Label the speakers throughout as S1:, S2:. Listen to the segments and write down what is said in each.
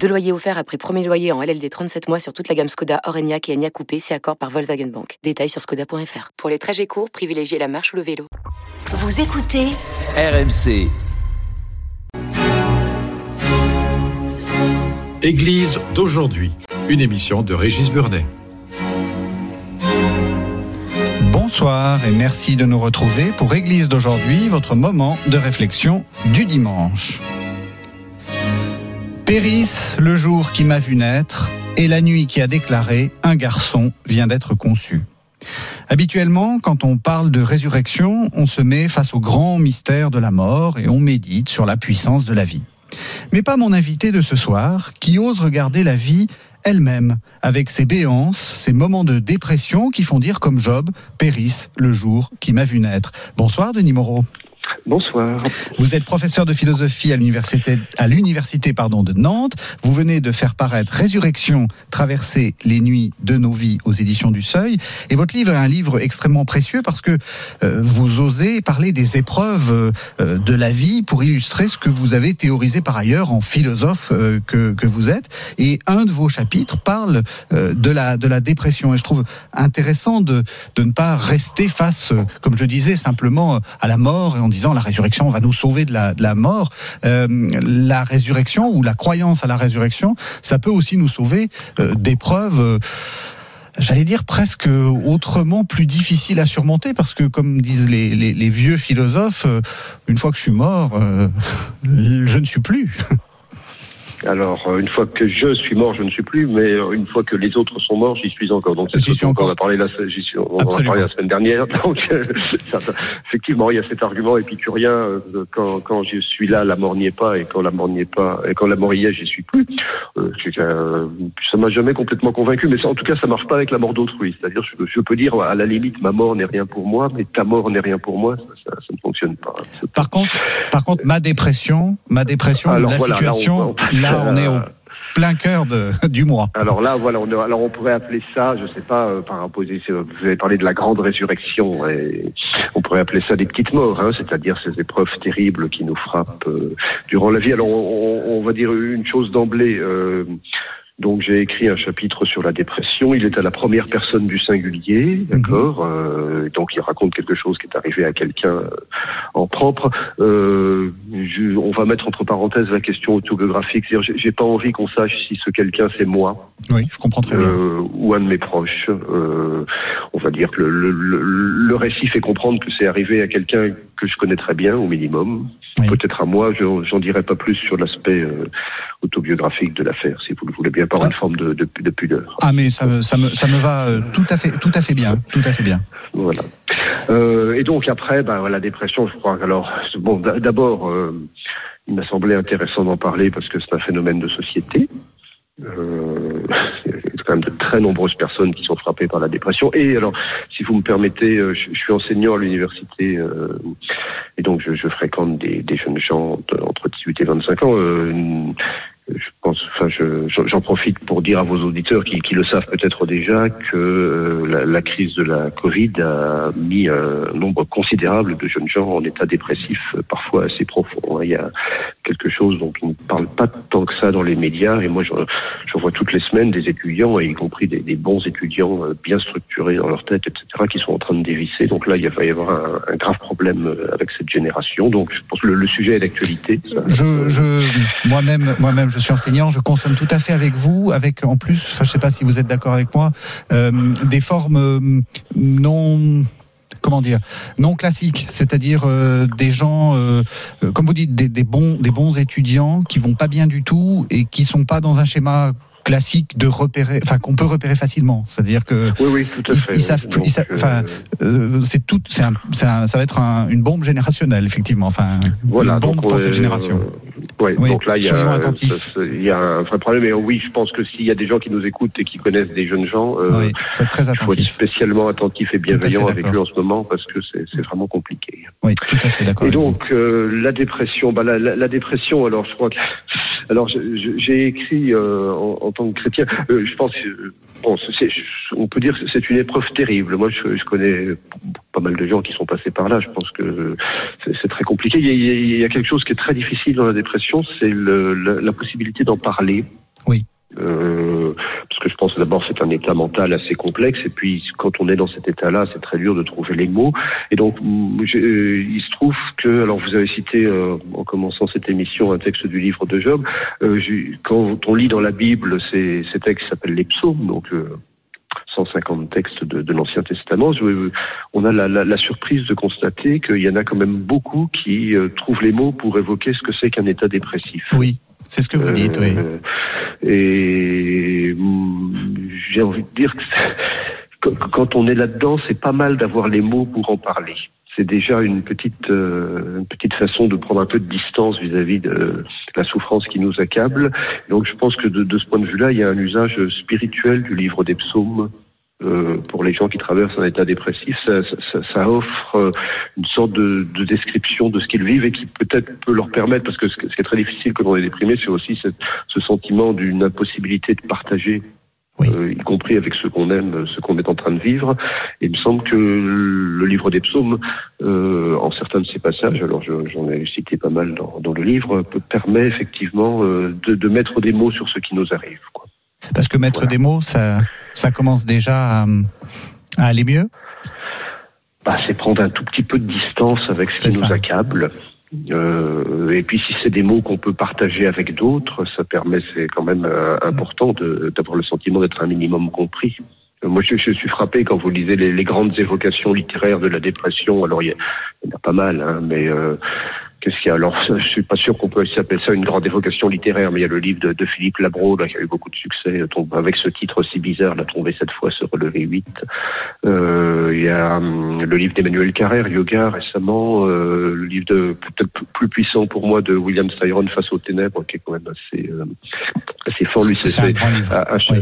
S1: Deux loyers offerts après premier loyer en LLD 37 mois sur toute la gamme Skoda, Orenia et Enya Coupé, c'est accord par Volkswagen Bank. Détails sur skoda.fr. Pour les trajets courts, privilégiez la marche ou le vélo.
S2: Vous écoutez
S3: RMC.
S4: Église d'aujourd'hui, une émission de Régis Burnet.
S5: Bonsoir et merci de nous retrouver pour Église d'aujourd'hui, votre moment de réflexion du dimanche. Périsse le jour qui m'a vu naître et la nuit qui a déclaré un garçon vient d'être conçu. Habituellement, quand on parle de résurrection, on se met face au grand mystère de la mort et on médite sur la puissance de la vie. Mais pas mon invité de ce soir, qui ose regarder la vie elle-même, avec ses béances, ses moments de dépression qui font dire comme Job, périsse le jour qui m'a vu naître. Bonsoir Denis Moreau.
S6: Bonsoir.
S5: Vous êtes professeur de philosophie à l'université de Nantes. Vous venez de faire paraître Résurrection, traverser les nuits de nos vies aux éditions du Seuil. Et votre livre est un livre extrêmement précieux parce que euh, vous osez parler des épreuves euh, de la vie pour illustrer ce que vous avez théorisé par ailleurs en philosophe euh, que, vous êtes. Et un de vos chapitres parle de la dépression. Et je trouve intéressant de ne pas rester face, comme je disais, simplement à la mort et en la résurrection va nous sauver de la, mort. Euh, la résurrection ou la croyance à la résurrection, ça peut aussi nous sauver euh, d'épreuves. Euh, J'allais dire presque autrement plus difficiles à surmonter parce que, comme disent les, vieux philosophes, euh, une fois que je suis mort, je ne suis plus.
S6: Alors, euh, une fois que je suis mort, je ne suis plus, mais euh, une fois que les autres sont morts, j'y suis encore. Donc, c'est
S5: J'y
S6: ce
S5: suis encore.
S6: On a parlé la, j'y suis- on en a parlé la semaine dernière. Donc, euh, ça- effectivement, il y a cet argument épicurien quand, quand je suis là, la mort n'y est pas, et quand la mort n'y est pas, et quand la mort y est, j'y suis plus. Euh, euh, ça m'a jamais complètement convaincu, mais ça, en tout cas, ça marche pas avec la mort d'autrui. C'est-à-dire, je, je peux dire, à la limite, ma mort n'est rien pour moi, mais ta mort n'est rien pour moi. Ça, ça, ça ne fonctionne pas. C'est-
S5: Par contre, par contre, ma dépression, ma dépression,
S6: Alors,
S5: la
S6: voilà, là,
S5: situation,
S6: on-
S5: là, on est au plein cœur de, du mois.
S6: Alors là, voilà, on, alors on pourrait appeler ça, je sais pas, euh, par opposition, vous avez parlé de la grande résurrection, et on pourrait appeler ça des petites morts, hein, c'est-à-dire ces épreuves terribles qui nous frappent euh, durant la vie. Alors on, on- on va dire une chose d'emblée. euh, donc j'ai écrit un chapitre sur la dépression. Il est à la première personne du singulier, d'accord. euh, donc il raconte quelque chose qui est arrivé à quelqu'un euh, en propre. Euh, je- on va mettre entre parenthèses la question autobiographique. C'est-à-dire, j'ai- pas envie qu'on sache si ce quelqu'un c'est moi
S5: Oui, je comprends très bien.
S6: euh, ou un de mes proches. Euh, on va dire que le, le, le, le récit fait comprendre que c'est arrivé à quelqu'un que je connais très bien, au minimum.
S5: Oui.
S6: Peut-être à moi, je- j'en dirai pas plus sur l'aspect euh, autobiographique de l'affaire, si vous le voulez bien, par
S5: Ah.
S6: une forme de, de, de pudeur.
S5: Ah mais ça, me- ça me ça me va euh, tout à fait tout à fait bien tout à fait bien.
S6: Voilà. Euh, et donc après, ben, la dépression, je crois. Alors, bon, d'abord, euh, il m'a semblé intéressant d'en parler parce que c'est un phénomène de société. Euh, quand même de très nombreuses personnes qui sont frappées par la dépression. Et alors, si vous me permettez, euh, je, je suis enseignant à l'université euh, et donc je, je fréquente des, des jeunes gens entre 18 et 25 ans. Euh, je pense, enfin, je- j'en profite pour dire à vos auditeurs qui, qui le savent peut-être déjà que euh, la, la crise de la Covid a mis un nombre considérable de jeunes gens en état dépressif, euh, parfois assez profond. hein. Il y a quelque chose dont on ne parle pas tant que ça dans les médias, et moi j'en j'en vois toutes les semaines des étudiants, et y compris des, des bons étudiants euh, bien structurés dans leur tête, etc., qui sont en train de dévisser. Donc là, il va y avoir un, un grave problème avec cette génération. Donc je pense que le, le sujet est d'actualité.
S5: Je, je moi-même moi-même je suis enseignant, je consomme tout à fait avec vous, avec en plus, enfin je sais pas si vous êtes d'accord avec moi, euh, des formes euh, non comment dire non classiques, c'est-à-dire euh, des gens, comme vous dites, des, des bons des bons étudiants qui vont pas bien du tout et qui sont pas dans un schéma classique de repérer, enfin qu'on peut repérer facilement. C'est-à-dire que
S6: oui, oui, tout à fait.
S5: Ils, savent,
S6: Donc,
S5: ils savent- enfin, euh, c'est tout, c'est un, c'est un- ça va être un- une bombe générationnelle, effectivement. Enfin,
S6: Voilà,
S5: une bombe
S6: donc,
S5: pour
S6: euh,
S5: cette génération.
S6: ouais,
S5: Oui,
S6: donc là, il y, a, il y un vrai problème. Et oui, je pense que s'il y a des gens qui nous écoutent et qui connaissent des jeunes gens, euh,
S5: oui, très
S6: faut être
S5: attentif.
S6: spécialement attentif et
S5: fait
S6: bienveillant avec eux en ce moment parce que c'est vraiment compliqué.
S5: Oui, tout à fait d'accord.
S6: Et donc euh, la dépression, bah, la, la- la dépression. Alors je crois que, alors j'ai écrit euh, en, en tant que chrétien. euh, je pense, euh, on peut dire que c'est une épreuve terrible. Moi, je, connais pas mal de gens qui sont passés par là. Je pense que c'est très compliqué. Il y, a, quelque chose qui est très difficile dans la dépression, c'est la, la possibilité d'en parler.
S5: Oui.
S6: Euh, parce que je pense d'abord c'est un état mental assez complexe et puis quand on est dans cet état-là, c'est très dur de trouver les mots. Et donc mm, euh, il se trouve que, alors vous avez cité euh, en commençant cette émission un texte du livre de Job. Euh, quand on lit dans la Bible ces, ces textes s'appellent les psaumes, donc euh, 150 textes de, de l'Ancien Testament, on a la, la- la surprise de constater qu'il y en a quand même beaucoup qui euh, trouvent les mots pour évoquer ce que c'est qu'un état dépressif.
S5: Oui, c'est ce que vous dites. Oui.
S6: Euh, Et hum, j'ai envie de dire que quand- on est là-dedans, c'est pas mal d'avoir les mots pour en parler. C'est déjà une petite, euh, une petite façon de prendre un peu de distance vis-à-vis de la souffrance qui nous accable. Donc je pense que de, de ce point de vue-là, il y a un usage spirituel du livre des psaumes. Euh, pour les gens qui traversent un état dépressif, ça, ça- ça- offre euh, une sorte de, de description de ce qu'ils vivent et qui peut-être peut leur permettre, parce que ce, qui- ce qui est très difficile quand on est déprimé, c'est aussi cette- ce sentiment d'une impossibilité de partager,
S5: Oui.
S6: euh, y compris avec ceux qu'on aime, ce qu'on est en train de vivre. Et il me semble que le livre des psaumes, euh, en certains de ses passages, alors je- j'en ai cité pas mal dans, dans le livre, peut- permet effectivement euh, de, de mettre des mots sur ce qui nous arrive. Quoi.
S5: Parce que mettre
S6: Voilà.
S5: des mots, ça, ça commence déjà à, à aller mieux.
S6: bah, c'est prendre un tout petit peu de distance avec ce qui nous accable. Euh, et puis si c'est des mots qu'on peut partager avec d'autres, ça permet, c'est quand même euh, important d'avoir le sentiment d'être un minimum compris. Euh, Moi, je, je suis frappé quand vous lisez les, les grandes évocations littéraires de la dépression. Alors, il y, y en a pas mal, hein, mais qu'est-ce qu'il y a Alors, je suis pas sûr qu'on peut s'appeler ça une grande évocation littéraire, mais il y a le livre de, de Philippe Labro, là, qui a eu beaucoup de succès, euh, avec ce titre aussi bizarre, la tomber cette fois, se relever 8. Euh, il y a hum, le livre d'Emmanuel Carrère, Yoga, récemment, euh, le livre de plus puissant pour moi de William Styron, Face aux ténèbres, qui est quand même assez, euh, assez fort. Lui, c'est,
S5: un grand livre. Oui.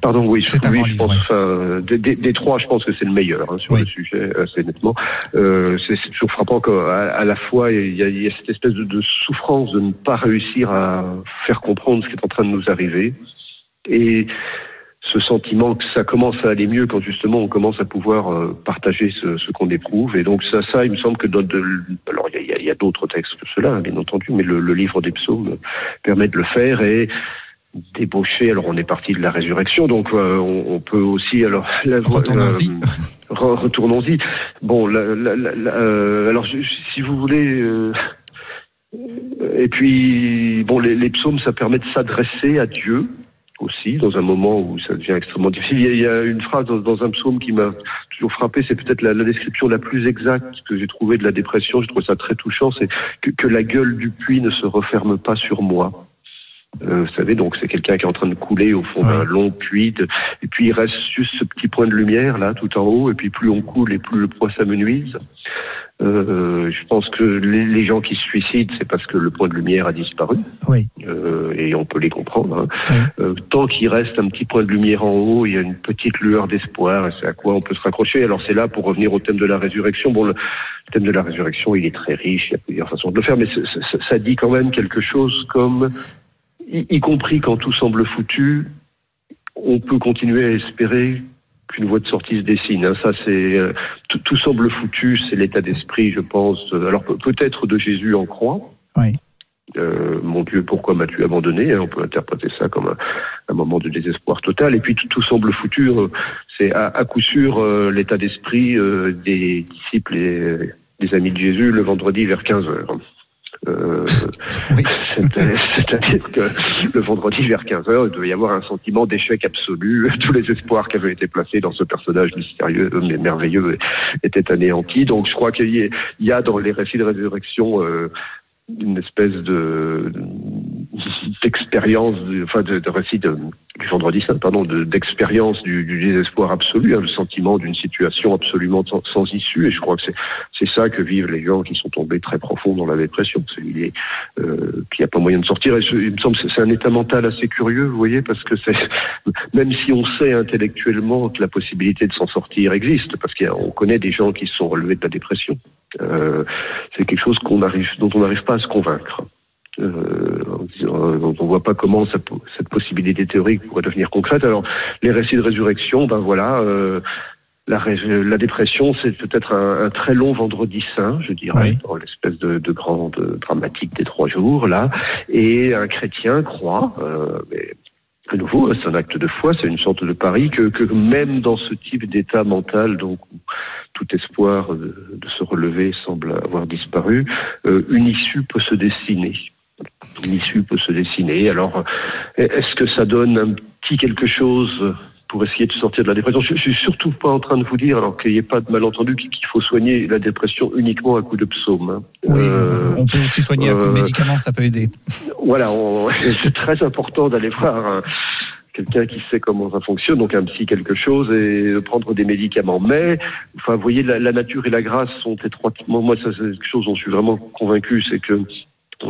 S6: Pardon, oui, je, oui, je
S5: livre,
S6: pense, enfin, des, des- des trois, je pense que c'est le meilleur hein, sur
S5: Oui.
S6: le sujet, assez nettement. C'est, c'est toujours frappant qu'à à la fois, il y, a, il y a cette espèce de, de souffrance de ne pas réussir à faire comprendre ce qui est en train de nous arriver. Et ce sentiment que ça commence à aller mieux quand justement on commence à pouvoir euh, partager ce, ce qu'on éprouve. Et donc ça, ça, il me semble que dans de, alors il y a- y, d'autres textes que cela, bien entendu, mais le, le livre des psaumes permet de le faire et débaucher. Alors on est parti de la résurrection, donc euh, on, on peut aussi alors la re- retournons-y. Bon, la- la- la- euh, alors si vous voulez. euh, et puis, bon, les, psaumes, ça permet de s'adresser à Dieu aussi, dans un moment où ça devient extrêmement difficile. Il y a, une phrase dans, un psaume qui m'a toujours frappé, c'est peut-être la, description la plus exacte que j'ai trouvée de la dépression. Je trouve ça très touchant, c'est que la gueule du puits ne se referme pas sur moi. Euh, vous savez, donc c'est quelqu'un qui est en train de couler au fond d'un long puits, de- et puis il reste juste ce petit point de lumière là, tout en haut, et puis plus on coule et plus le poids s'amenuise. Euh, je pense que les, les gens qui se suicident, c'est parce que le point de lumière a disparu,
S5: Oui.
S6: euh, et on peut les comprendre. hein.
S5: Oui.
S6: Euh, tant qu'il reste un petit point de lumière en haut, il y a une petite lueur d'espoir, et c'est à quoi on peut se raccrocher. Alors c'est là pour revenir au thème de la résurrection. Bon, le thème de la résurrection, il est très riche, il y a plusieurs façons de le faire, mais ça dit quand même quelque chose comme, y, y compris quand tout semble foutu, on peut continuer à espérer qu'une voie de sortie se dessine. hein. Ça, c'est euh, tout, tout semble foutu, c'est l'état d'esprit, je pense. Alors pe- peut-être de Jésus en croix.
S5: Oui.
S6: Euh, mon Dieu, pourquoi m'as-tu abandonné hein, On peut interpréter ça comme un, un moment de désespoir total. Et puis tout, tout semble foutu. euh, C'est à, à coup sûr l'état d'esprit des disciples et des amis de Jésus le vendredi vers 15 heures. Euh, C'est-à-dire que le vendredi vers 15 heures, il devait y avoir un sentiment d'échec absolu. Tous les espoirs qui avaient été placés dans ce personnage mystérieux euh, mais merveilleux étaient anéantis. Donc je crois qu'il y, a- il y a dans les récits de résurrection euh, une espèce de d'expérience, enfin de, de récit de, du vendredi saint, pardon, d'expérience du, du, désespoir absolu, hein, le sentiment d'une situation absolument sans, sans, issue. Et je crois que c'est ça que vivent les gens qui sont tombés très profond dans la dépression. C'est euh, qu'il n'y a pas moyen de sortir. Et je, il me semble que c'est un état mental assez curieux, vous voyez, parce que même si on sait intellectuellement que la possibilité de s'en sortir existe, parce qu'on connaît des gens qui se sont relevés de la dépression. Euh, c'est quelque chose qu'on arrive, dont on n'arrive pas à se convaincre. Euh, on ne voit pas comment ça, cette possibilité théorique pourrait devenir concrète. Alors, les récits de résurrection, ben voilà, euh, la, la, dépression, c'est peut-être un, un, très long vendredi saint, je dirais, oui. dans l'espèce de, de, grande dramatique des trois jours, là. Et un chrétien croit, euh, mais à nouveau, c'est un acte de foi, c'est une sorte de pari que, que même dans ce type d'état mental, donc où tout espoir de, de, se relever semble avoir disparu, euh, une issue peut se dessiner une issue peut se dessiner. Alors, est-ce que ça donne un petit quelque chose pour essayer de sortir de la dépression? Je, je suis surtout pas en train de vous dire, alors qu'il n'y ait pas de malentendu, qu'il faut soigner la dépression uniquement à coup de psaume. Hein.
S5: Oui, euh, on peut aussi soigner euh, à coup de médicaments, ça peut aider.
S6: Voilà, c'est très important d'aller voir. Un, quelqu'un qui sait comment ça fonctionne, donc un psy quelque chose, et prendre des médicaments. Mais, enfin, vous voyez, la, la nature et la grâce sont étroitement. Moi, ça, c'est quelque chose dont je suis vraiment convaincu, c'est que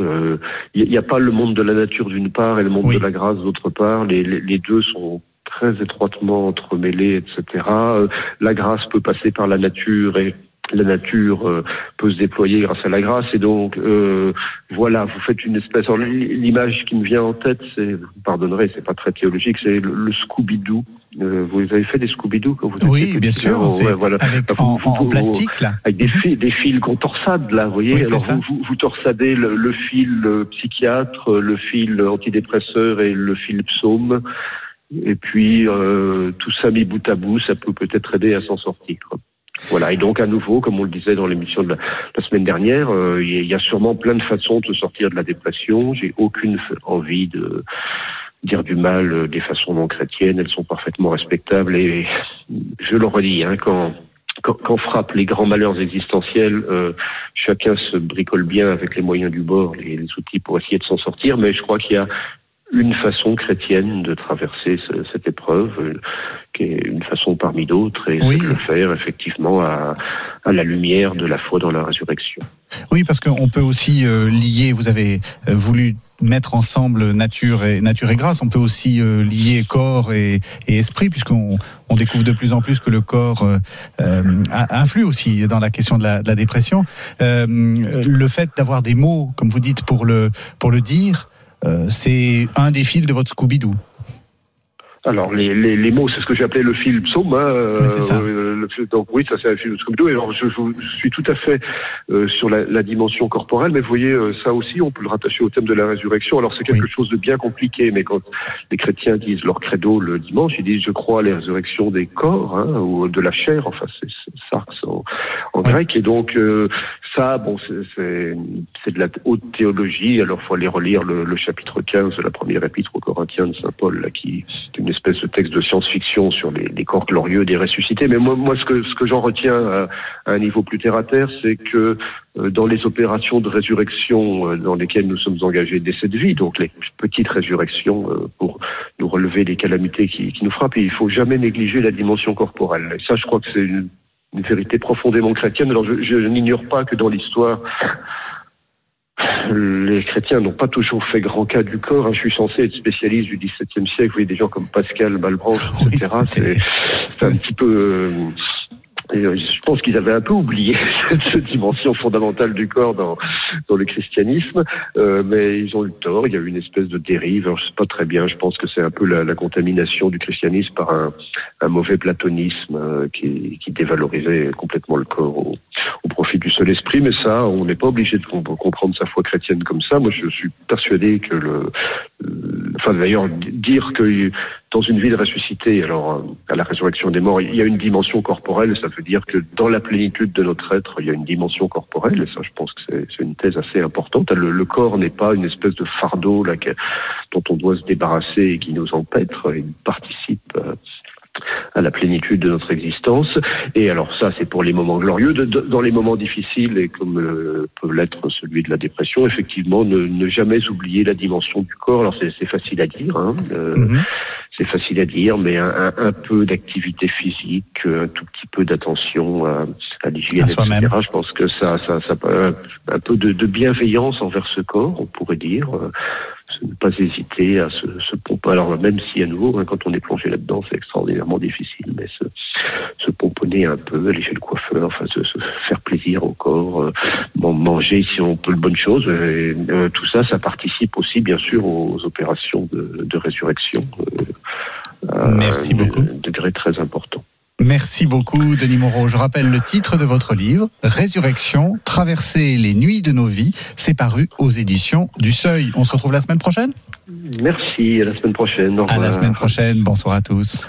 S6: il euh, n'y a pas le monde de la nature d'une part et le monde oui. de la grâce d'autre part. Les, les, les, deux sont très étroitement entremêlés, etc. Euh, la grâce peut passer par la nature et la nature euh, peut se déployer grâce à la grâce. Et donc, euh, voilà, vous faites une espèce. L'image qui me vient en tête, c'est, vous pardonnerez, c'est pas très théologique, c'est le, le Scooby-Doo. Euh, vous avez fait des Scooby-Doo quand vous
S5: Oui, bien sûr. Ouais, voilà. Avec, en, vous, en, plastique, là.
S6: Avec des fils, des fils qu'on torsade, là, vous voyez.
S5: Oui,
S6: Alors, vous, torsadez le, le fil le psychiatre, le fil antidépresseur et le fil psaume. Et puis, euh, tout ça mis bout à bout, ça peut peut-être aider à s'en sortir. Voilà, et donc à nouveau, comme on le disait dans l'émission de la, semaine dernière, euh, il y a sûrement plein de façons de sortir de la dépression. J'ai aucune envie de dire du mal des façons non chrétiennes, elles sont parfaitement respectables et je le redis, hein, quand quand, quand, frappent les grands malheurs existentiels, euh, chacun se bricole bien avec les moyens du bord, les, les outils pour essayer de s'en sortir, mais je crois qu'il y a une façon chrétienne de traverser ce, cette épreuve, euh, qui est une façon parmi d'autres, et oui. de le faire effectivement à, à, la lumière de la foi dans la résurrection.
S5: Oui, parce qu'on peut aussi euh, lier, vous avez euh, voulu mettre ensemble nature et nature et grâce, on peut aussi euh, lier corps et, et esprit, puisqu'on on découvre de plus en plus que le corps euh, influe aussi dans la question de la, de la dépression. Le fait d'avoir des mots, comme vous dites, pour le, pour le dire, c'est un des fils de votre Scooby-Doo.
S6: Alors les, les, les mots, c'est ce que j'ai appelé le fil psaume. Hein. Euh, le, donc oui, ça c'est un fil de Scooby-Doo. Alors je, je, suis tout à fait euh, sur la, la, dimension corporelle, mais vous voyez euh, ça aussi, on peut le rattacher au thème de la résurrection. Alors c'est quelque oui. chose de bien compliqué, mais quand les chrétiens disent leur credo le dimanche, ils disent je crois à la résurrection des corps hein, ou de la chair. Enfin c'est sarx en, en oui. grec. Et donc euh, ça, bon, c'est de la haute théologie. Alors faut aller relire le, le, chapitre 15 de la première épître aux Corinthiens de saint Paul, là, qui est une espèce de texte de science-fiction sur les, les, corps glorieux des ressuscités. Mais moi, moi ce que, ce que j'en retiens à, à, un niveau plus terre à terre, c'est que euh, dans les opérations de résurrection euh, dans lesquelles nous sommes engagés dès cette vie, donc les petites résurrections euh, pour nous relever des calamités qui, qui nous frappent, il faut jamais négliger la dimension corporelle. Et ça, je crois que c'est une, une vérité profondément chrétienne. Alors je, je n'ignore pas que dans l'histoire, les chrétiens n'ont pas toujours fait grand cas du corps. Hein. Je suis censé être spécialiste du XVIIe siècle. Vous voyez des gens comme Pascal, Malebranche, etc. Oui, c'est un petit peu. Euh, euh, je pense qu'ils avaient un peu oublié cette dimension fondamentale du corps dans, dans le christianisme, euh, mais ils ont eu tort. Il y a eu une espèce de dérive. Alors, je sais pas très bien. Je pense que c'est un peu la, la, contamination du christianisme par un, un mauvais platonisme euh, qui, qui, dévalorisait complètement le corps au, au profit du seul esprit. Mais ça, on n'est pas obligé de comprendre sa foi chrétienne comme ça. Moi, je suis persuadé que le, enfin d'ailleurs dire que dans une vie de ressuscité, alors à la résurrection des morts, il y a une dimension corporelle, ça veut dire que dans la plénitude de notre être, il y a une dimension corporelle, et ça je pense que c'est une thèse assez importante. Le, corps n'est pas une espèce de fardeau là, dont on doit se débarrasser et qui nous empêtre, il participe à la plénitude de notre existence. Et alors ça, c'est pour les moments glorieux. dans les moments difficiles, et comme euh, peut l'être celui de la dépression, effectivement, ne, jamais oublier la dimension du corps. Alors c'est facile à dire. Hein, euh, mhm. C'est facile à dire, mais un, un, peu d'activité physique, un tout petit peu d'attention à, à l'hygiène, etc. Je pense que ça, ça, ça, un peu de, de bienveillance envers ce corps, on pourrait dire ne pas hésiter à se, se pomper. Alors même si à nouveau, hein, quand on est plongé là-dedans, c'est extraordinairement difficile, mais se, se pomponner un peu, aller chez le coiffeur, enfin se, faire plaisir au corps, euh, manger si on peut le bonne chose. Et, euh, tout ça, ça participe aussi bien sûr aux opérations de, de résurrection.
S5: Euh, Merci beaucoup. Un
S6: degré très important.
S5: Merci beaucoup, Denis Moreau. Je rappelle le titre de votre livre, Résurrection, traverser les nuits de nos vies. C'est paru aux éditions du Seuil. On se retrouve la semaine prochaine?
S6: Merci, à la semaine prochaine.
S5: À la semaine prochaine. Bonsoir à tous.